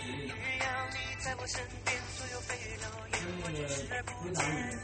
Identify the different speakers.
Speaker 1: 只要你在我身边所有蜚语流言完全视而不见